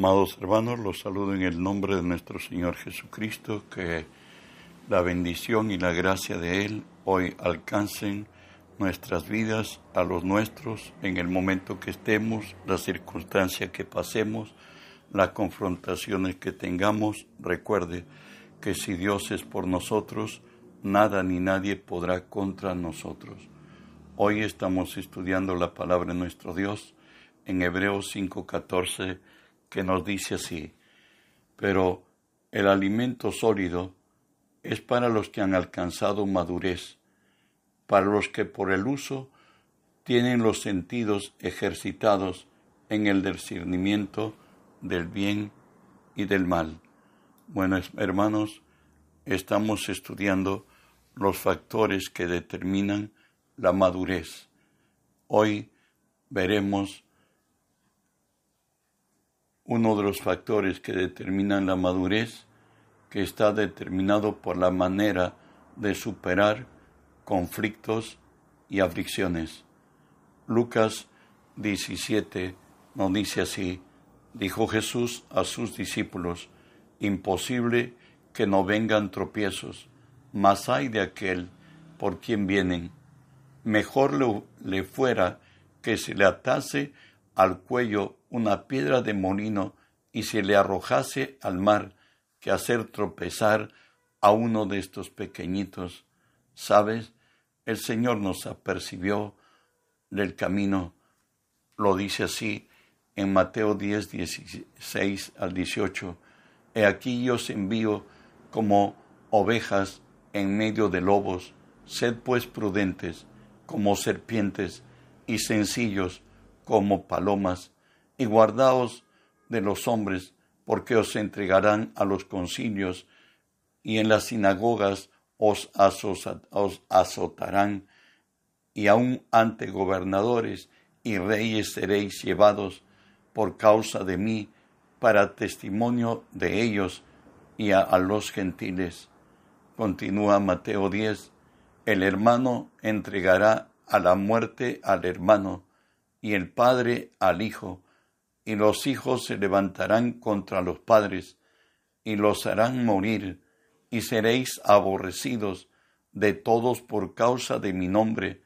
Amados hermanos, los saludo en el nombre de nuestro Señor Jesucristo, que la bendición y la gracia de Él hoy alcancen nuestras vidas, a los nuestros, en el momento que estemos, la circunstancia que pasemos, las confrontaciones que tengamos. Recuerde que si Dios es por nosotros, nada ni nadie podrá contra nosotros. Hoy estamos estudiando la palabra de nuestro Dios en Hebreos 5:14 que nos dice así, pero el alimento sólido es para los que han alcanzado madurez, para los que por el uso tienen los sentidos ejercitados en el discernimiento del bien y del mal. Bueno, hermanos, estamos estudiando los factores que determinan la madurez. Hoy veremos uno de los factores que determinan la madurez, que está determinado por la manera de superar conflictos y aflicciones. Lucas 17 nos dice así, dijo Jesús a sus discípulos, imposible que no vengan tropiezos, mas hay de aquel por quien vienen. Mejor le, le fuera que se le atase al cuello una piedra de molino y se le arrojase al mar que hacer tropezar a uno de estos pequeñitos. ¿Sabes? El Señor nos apercibió del camino. Lo dice así en Mateo 10, 16 al 18. He aquí yo os envío como ovejas en medio de lobos. Sed pues prudentes como serpientes y sencillos como palomas y guardaos de los hombres, porque os entregarán a los concilios, y en las sinagogas os, azotarán, y aun ante gobernadores y reyes seréis llevados por causa de mí, para testimonio de ellos y a, a los gentiles. Continúa Mateo 10, el hermano entregará a la muerte al hermano, y el padre al hijo, y los hijos se levantarán contra los padres, y los harán morir, y seréis aborrecidos de todos por causa de mi nombre,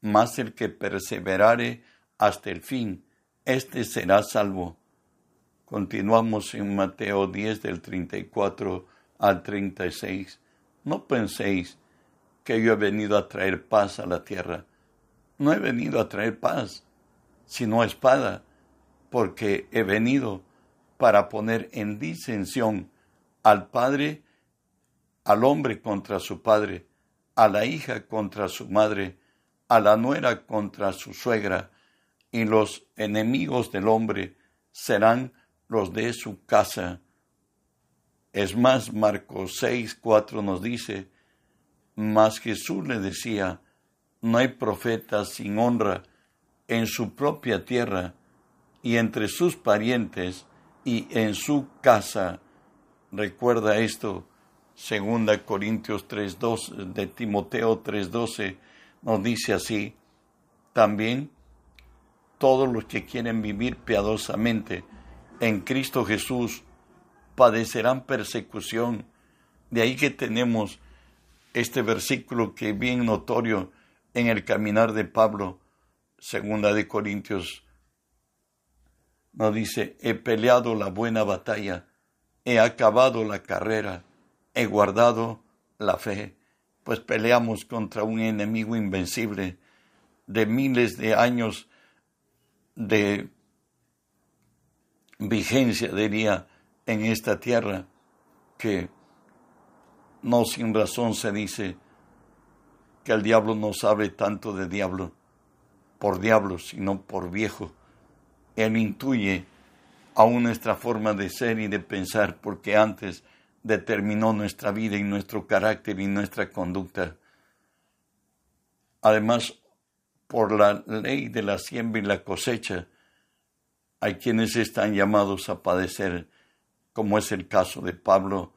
mas el que perseverare hasta el fin, éste será salvo. Continuamos en Mateo 10 del 34 al 36. No penséis que yo he venido a traer paz a la tierra. No he venido a traer paz, sino espada porque he venido para poner en disensión al padre, al hombre contra su padre, a la hija contra su madre, a la nuera contra su suegra, y los enemigos del hombre serán los de su casa. Es más, Marcos 6, 4 nos dice, mas Jesús le decía, no hay profeta sin honra en su propia tierra, y entre sus parientes y en su casa. Recuerda esto, segunda Corintios 3.2, de Timoteo 3.12, nos dice así, también todos los que quieren vivir piadosamente en Cristo Jesús padecerán persecución. De ahí que tenemos este versículo que es bien notorio en el caminar de Pablo, segunda de Corintios no dice, he peleado la buena batalla, he acabado la carrera, he guardado la fe, pues peleamos contra un enemigo invencible de miles de años de vigencia, diría, en esta tierra, que no sin razón se dice que el diablo no sabe tanto de diablo por diablo, sino por viejo él intuye aún nuestra forma de ser y de pensar, porque antes determinó nuestra vida y nuestro carácter y nuestra conducta. Además, por la ley de la siembra y la cosecha, hay quienes están llamados a padecer, como es el caso de Pablo,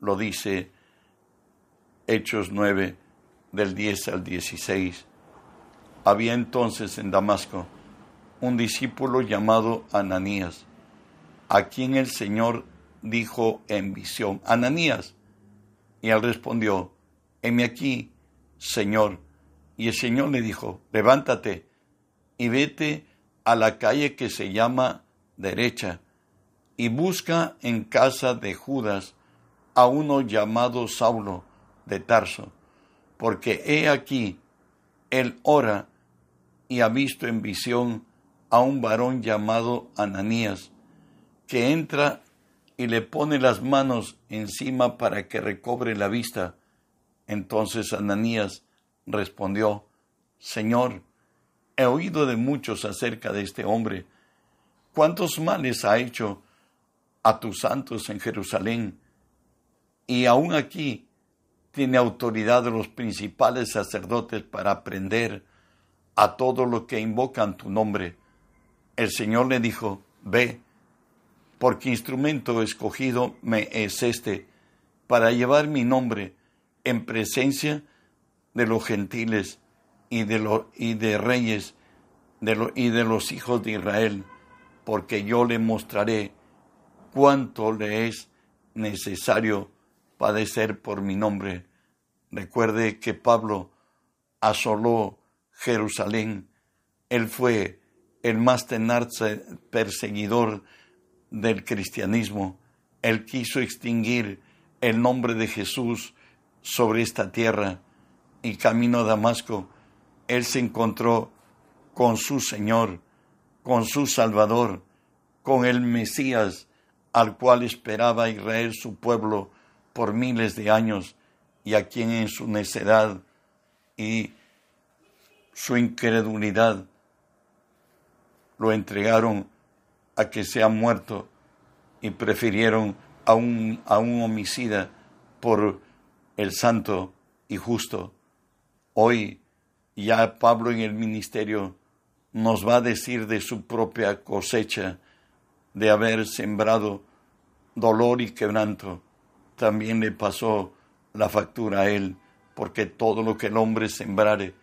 lo dice Hechos 9, del 10 al 16. Había entonces en Damasco un discípulo llamado Ananías. a quien el Señor dijo en visión, Ananías. Y él respondió, heme aquí, Señor. Y el Señor le dijo, levántate y vete a la calle que se llama derecha y busca en casa de Judas a uno llamado Saulo de Tarso, porque he aquí, él ora y ha visto en visión a un varón llamado Ananías, que entra y le pone las manos encima para que recobre la vista. Entonces Ananías respondió, Señor, he oído de muchos acerca de este hombre, cuántos males ha hecho a tus santos en Jerusalén, y aún aquí tiene autoridad de los principales sacerdotes para aprender a todo lo que invocan tu nombre. El Señor le dijo, ve, porque instrumento escogido me es este, para llevar mi nombre en presencia de los gentiles y de, y de reyes y de los hijos de Israel, porque yo le mostraré cuánto le es necesario padecer por mi nombre. Recuerde que Pablo asoló Jerusalén. Él fue el más tenaz perseguidor del cristianismo. Él quiso extinguir el nombre de Jesús sobre esta tierra y camino a Damasco, él se encontró con su Señor, con su Salvador, con el Mesías al cual esperaba Israel su pueblo por miles de años y a quien en su necedad y su incredulidad lo entregaron a que sea muerto y prefirieron a un, a un homicida por el santo y justo. Hoy ya Pablo en el ministerio nos va a decir de su propia cosecha de haber sembrado dolor y quebranto. También le pasó la factura a él, porque todo lo que el hombre sembrare,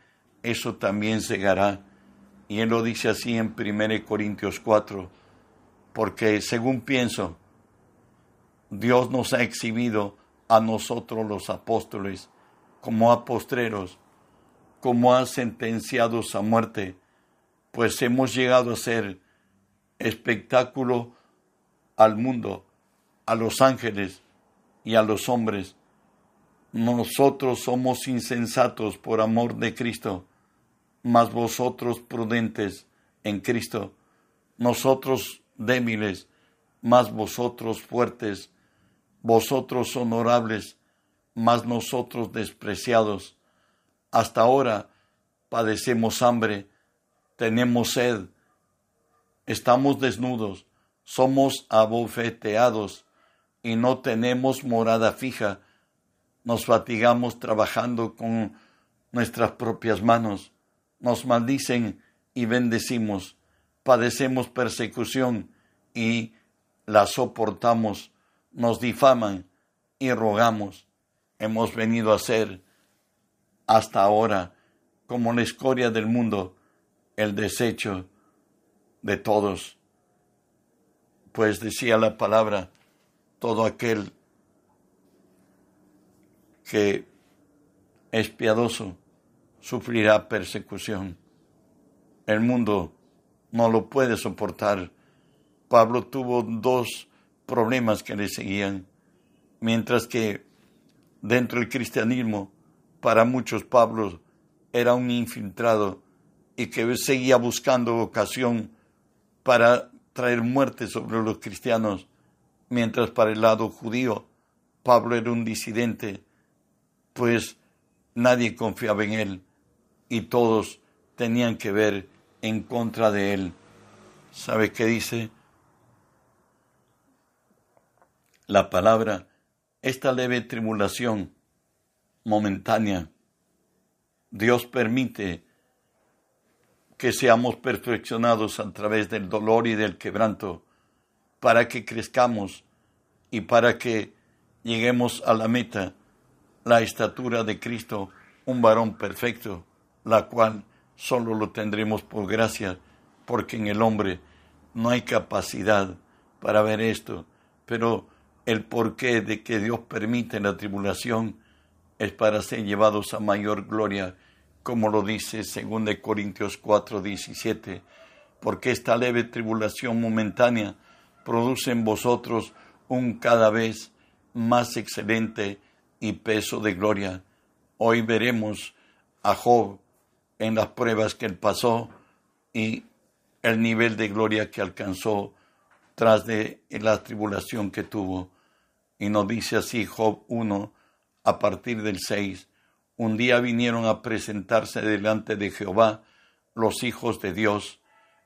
eso también segará. Y él lo dice así en 1 Corintios 4, porque según pienso, Dios nos ha exhibido a nosotros los apóstoles como apostreros, como a sentenciados a muerte, pues hemos llegado a ser espectáculo al mundo, a los ángeles y a los hombres. Nosotros somos insensatos por amor de Cristo, mas vosotros prudentes en Cristo, nosotros débiles, mas vosotros fuertes, vosotros honorables, mas nosotros despreciados. Hasta ahora padecemos hambre, tenemos sed, estamos desnudos, somos abofeteados y no tenemos morada fija. Nos fatigamos trabajando con nuestras propias manos. Nos maldicen y bendecimos. Padecemos persecución y la soportamos. Nos difaman y rogamos. Hemos venido a ser hasta ahora como la escoria del mundo, el desecho de todos. Pues decía la palabra, todo aquel que es piadoso sufrirá persecución. El mundo no lo puede soportar. Pablo tuvo dos problemas que le seguían, mientras que dentro del cristianismo, para muchos Pablo era un infiltrado y que seguía buscando ocasión para traer muerte sobre los cristianos mientras para el lado judío Pablo era un disidente, pues nadie confiaba en él y todos tenían que ver en contra de él. ¿Sabe qué dice? La palabra, esta leve tribulación momentánea, Dios permite que seamos perfeccionados a través del dolor y del quebranto para que crezcamos y para que lleguemos a la meta, la estatura de Cristo, un varón perfecto, la cual solo lo tendremos por gracia, porque en el hombre no hay capacidad para ver esto, pero el porqué de que Dios permite la tribulación es para ser llevados a mayor gloria, como lo dice 2 Corintios 4, 17, porque esta leve tribulación momentánea produce en vosotros un cada vez más excelente y peso de gloria. Hoy veremos a Job en las pruebas que él pasó y el nivel de gloria que alcanzó tras de la tribulación que tuvo. Y nos dice así Job 1 a partir del 6. Un día vinieron a presentarse delante de Jehová los hijos de Dios,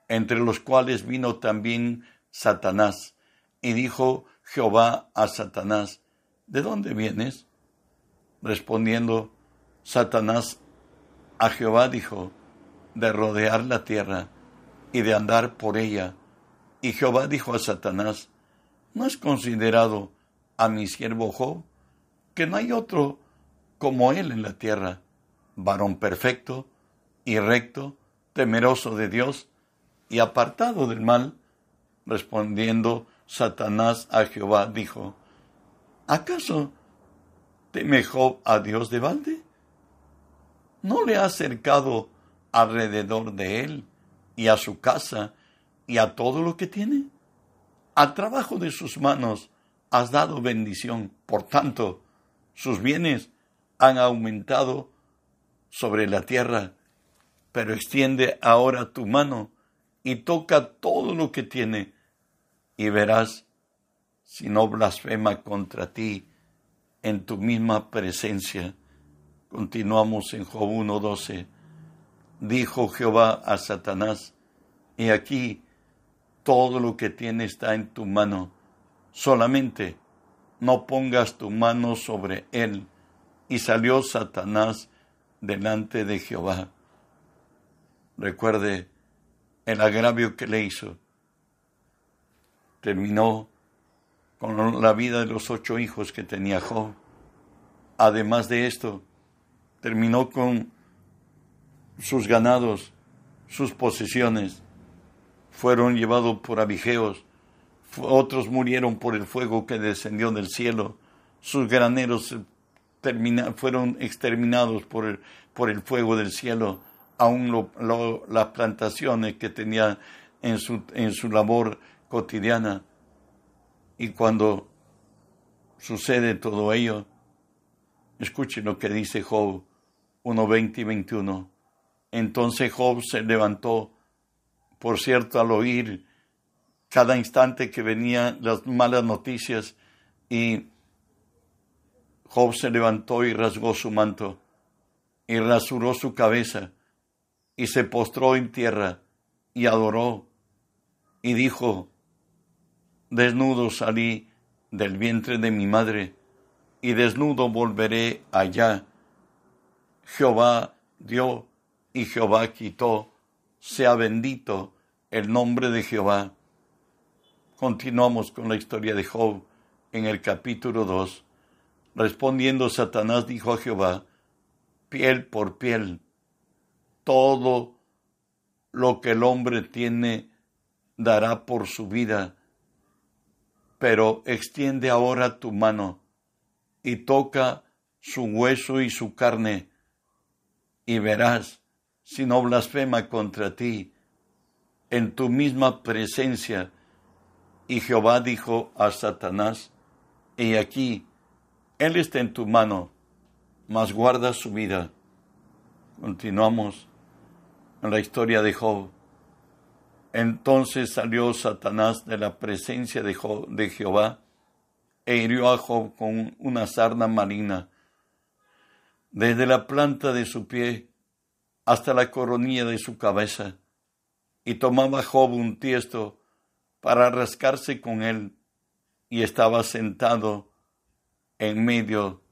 entre los cuales vino también Satanás. Y dijo Jehová a Satanás, ¿de dónde vienes? Respondiendo Satanás a Jehová dijo, de rodear la tierra y de andar por ella. Y Jehová dijo a Satanás, ¿no has considerado a mi siervo Job, que no hay otro como él en la tierra, varón perfecto y recto, temeroso de Dios y apartado del mal? Respondiendo Satanás a Jehová, dijo, ¿acaso teme Job a Dios de balde? ¿No le ha acercado alrededor de él y a su casa y a todo lo que tiene? Al trabajo de sus manos has dado bendición, por tanto, sus bienes han aumentado sobre la tierra, pero extiende ahora tu mano y toca todo lo que tiene, y verás si no blasfema contra ti en tu misma presencia. Continuamos en Job 1.12. Dijo Jehová a Satanás, y aquí todo lo que tiene está en tu mano, solamente no pongas tu mano sobre él. Y salió Satanás delante de Jehová. Recuerde el agravio que le hizo. Terminó con la vida de los ocho hijos que tenía Job. Además de esto, terminó con sus ganados, sus posesiones, fueron llevados por abigeos, otros murieron por el fuego que descendió del cielo, sus graneros fueron exterminados por el, fuego del cielo, aún las plantaciones que tenía en su, labor cotidiana. Y cuando sucede todo ello, escuchen lo que dice Job 1, 20 y 21. Entonces Job se levantó, por cierto, al oír cada instante que venían las malas noticias y Job se levantó y rasgó su manto y rasuró su cabeza y se postró en tierra y adoró y dijo, desnudo salí del vientre de mi madre y desnudo volveré allá Jehová dio y Jehová quitó. Sea bendito el nombre de Jehová. Continuamos con la historia de Job en el capítulo 2. Respondiendo Satanás dijo a Jehová, piel por piel, todo lo que el hombre tiene dará por su vida, pero extiende ahora tu mano y toca su hueso y su carne, y verás si no blasfema contra ti en tu misma presencia. Y Jehová dijo a Satanás, He aquí, Él está en tu mano, mas guarda su vida. Continuamos en la historia de Job. Entonces salió Satanás de la presencia de, de Jehová e hirió a Job con una sarna marina desde la planta de su pie hasta la coronilla de su cabeza, y tomaba Job un tiesto para rascarse con él, y estaba sentado en medio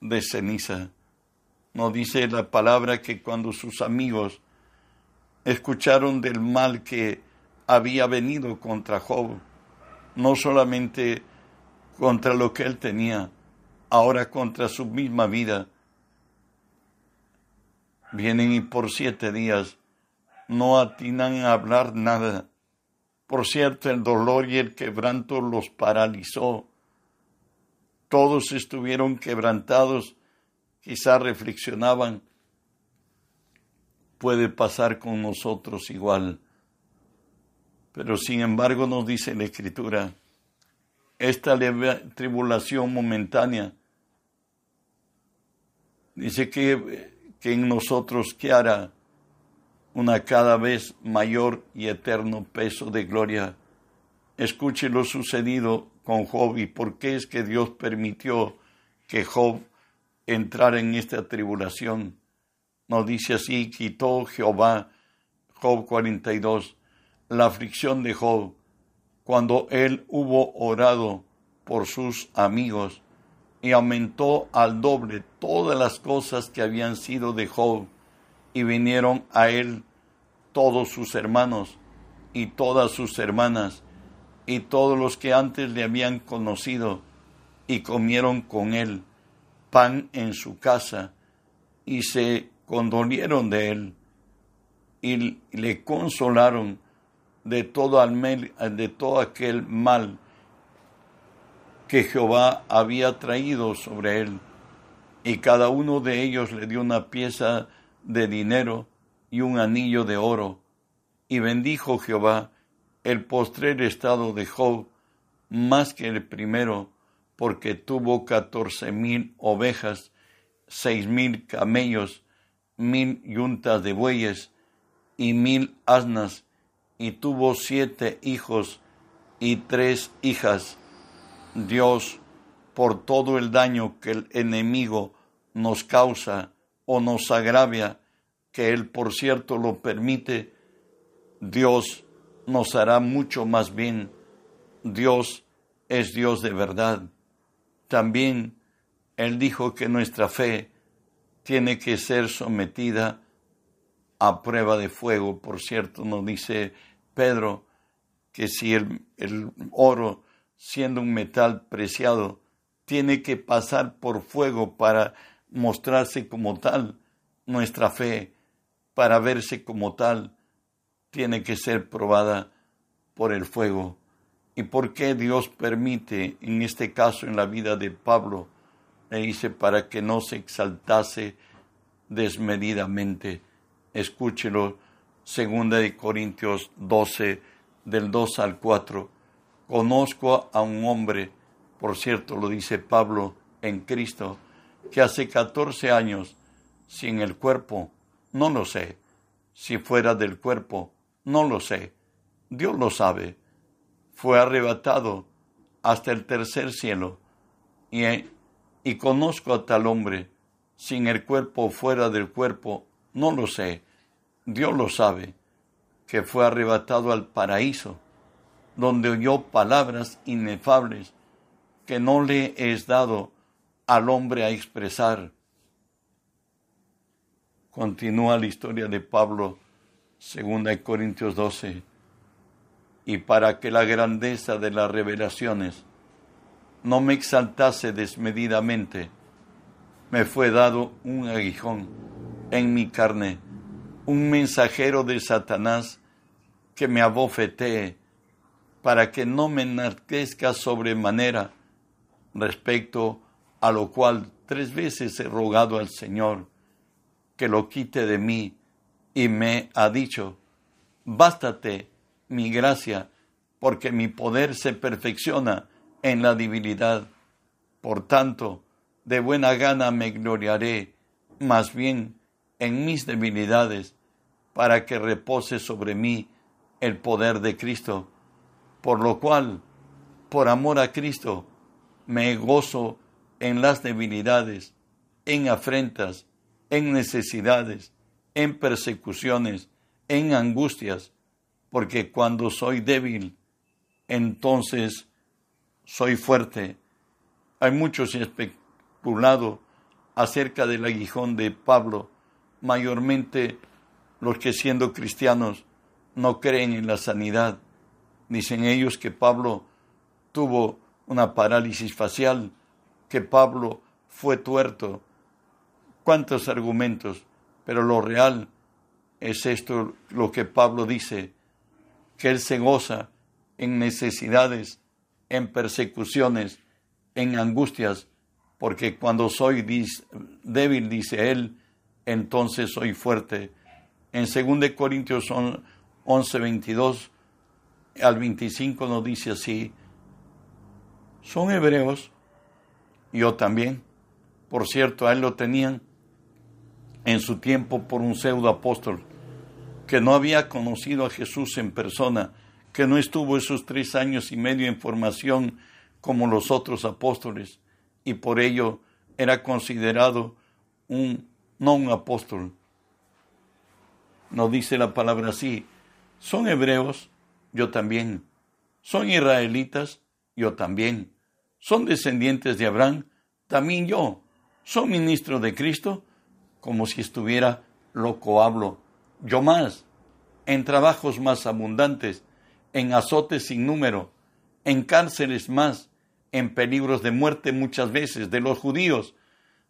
de ceniza. No dice la palabra que cuando sus amigos escucharon del mal que había venido contra Job, no solamente contra lo que él tenía, ahora contra su misma vida, Vienen y por siete días no atinan a hablar nada, Por cierto, el dolor y el quebranto los paralizó. Todos estuvieron quebrantados, quizá reflexionaban, puede pasar con nosotros igual. Pero sin embargo nos dice la Escritura, esta tribulación momentánea, dice que, que en nosotros que hará una cada vez mayor y eterno peso de gloria. Escuche lo sucedido con Job y por qué es que Dios permitió que Job entrara en esta tribulación. Nos dice así, quitó Jehová, Job 42, la aflicción de Job, cuando él hubo orado por sus amigos y aumentó al doble todas las cosas que habían sido de Job y vinieron a él todos sus hermanos y todas sus hermanas y todos los que antes le habían conocido y comieron con él pan en su casa y se condolieron de él y le consolaron de todo, de todo aquel mal que Jehová había traído sobre él. Y cada uno de ellos le dio una pieza de dinero y un anillo de oro. Y bendijo Jehová el postrer estado de Job más que el primero, porque tuvo catorce mil ovejas, seis mil camellos, mil yuntas de bueyes y mil asnas, y tuvo siete hijos y tres hijas. Dios, por todo el daño que el enemigo nos causa o nos agravia, que Él por cierto lo permite, Dios nos hará mucho más bien. Dios es Dios de verdad. También Él dijo que nuestra fe tiene que ser sometida a prueba de fuego. Por cierto, nos dice Pedro que si el, el oro, siendo un metal preciado, tiene que pasar por fuego para mostrarse como tal, nuestra fe para verse como tal, tiene que ser probada por el fuego. ¿Y por qué Dios permite, en este caso en la vida de Pablo, le dice para que no se exaltase desmedidamente? Escúchelo, segunda de Corintios 12, del 2 al 4. Conozco a un hombre, por cierto lo dice Pablo en Cristo, que hace 14 años, sin el cuerpo, no lo sé. Si fuera del cuerpo, no lo sé. Dios lo sabe. Fue arrebatado hasta el tercer cielo. Y, y conozco a tal hombre, sin el cuerpo o fuera del cuerpo, no lo sé. Dios lo sabe, que fue arrebatado al paraíso, donde oyó palabras inefables que no le es dado al hombre a expresar. Continúa la historia de Pablo, segunda de Corintios 12, y para que la grandeza de las revelaciones no me exaltase desmedidamente, me fue dado un aguijón en mi carne, un mensajero de Satanás que me abofetee, para que no me enarquezca sobremanera, respecto a lo cual tres veces he rogado al Señor que lo quite de mí, y me ha dicho, bástate mi gracia, porque mi poder se perfecciona en la debilidad. Por tanto, de buena gana me gloriaré, más bien en mis debilidades, para que repose sobre mí el poder de Cristo, por lo cual, por amor a Cristo, me gozo en las debilidades, en afrentas, en necesidades, en persecuciones, en angustias, porque cuando soy débil, entonces soy fuerte. Hay muchos especulado acerca del aguijón de Pablo, mayormente los que siendo cristianos no creen en la sanidad. Dicen ellos que Pablo tuvo una parálisis facial, que Pablo fue tuerto, cuántos argumentos, pero lo real es esto lo que Pablo dice, que él se goza en necesidades, en persecuciones, en angustias, porque cuando soy débil, dice él, entonces soy fuerte. En 2 Corintios 11, 22 al 25 nos dice así, son hebreos, yo también, por cierto, a él lo tenían en su tiempo por un pseudo apóstol, que no había conocido a Jesús en persona, que no estuvo esos tres años y medio en formación como los otros apóstoles, y por ello era considerado un no un apóstol. No dice la palabra así. Son hebreos, yo también. Son israelitas, yo también. Son descendientes de Abraham, también yo. Son ministros de Cristo, como si estuviera loco hablo. Yo más, en trabajos más abundantes, en azotes sin número, en cárceles más, en peligros de muerte muchas veces de los judíos,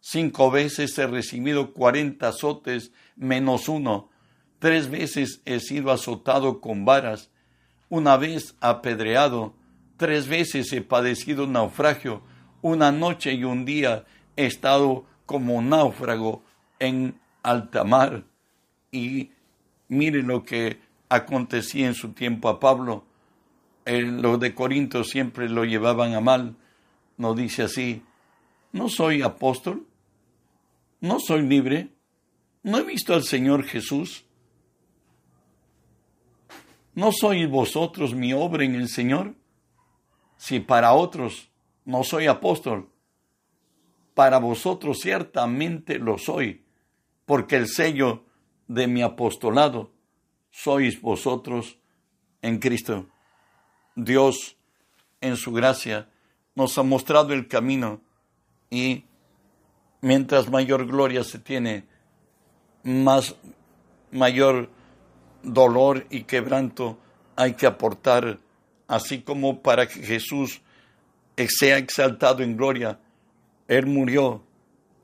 Cinco veces he recibido cuarenta azotes menos uno. Tres veces he sido azotado con varas. Una vez apedreado. Tres veces he padecido naufragio. Una noche y un día he estado como náufrago en alta mar. Y mire lo que acontecía en su tiempo a Pablo. los de Corinto siempre lo llevaban a mal. No dice así, no soy apóstol, no soy libre, no he visto al Señor Jesús, no sois vosotros mi obra en el Señor. Si para otros no soy apóstol, para vosotros ciertamente lo soy, porque el sello de mi apostolado sois vosotros en Cristo. Dios, en su gracia, nos ha mostrado el camino y mientras mayor gloria se tiene, más mayor dolor y quebranto hay que aportar, así como para que Jesús sea exaltado en gloria. Él murió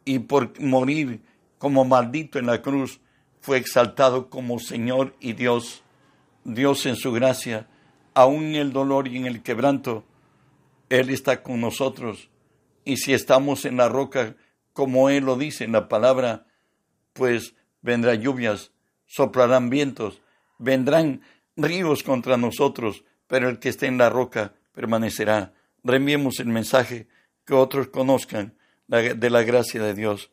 y por morir como maldito en la cruz fue exaltado como Señor y Dios. Dios en su gracia, aún en el dolor y en el quebranto, Él está con nosotros. Y si estamos en la roca, como Él lo dice en la palabra, pues vendrán lluvias, soplarán vientos, vendrán ríos contra nosotros, pero el que esté en la roca permanecerá. Reenviemos el mensaje que otros conozcan de la gracia de Dios.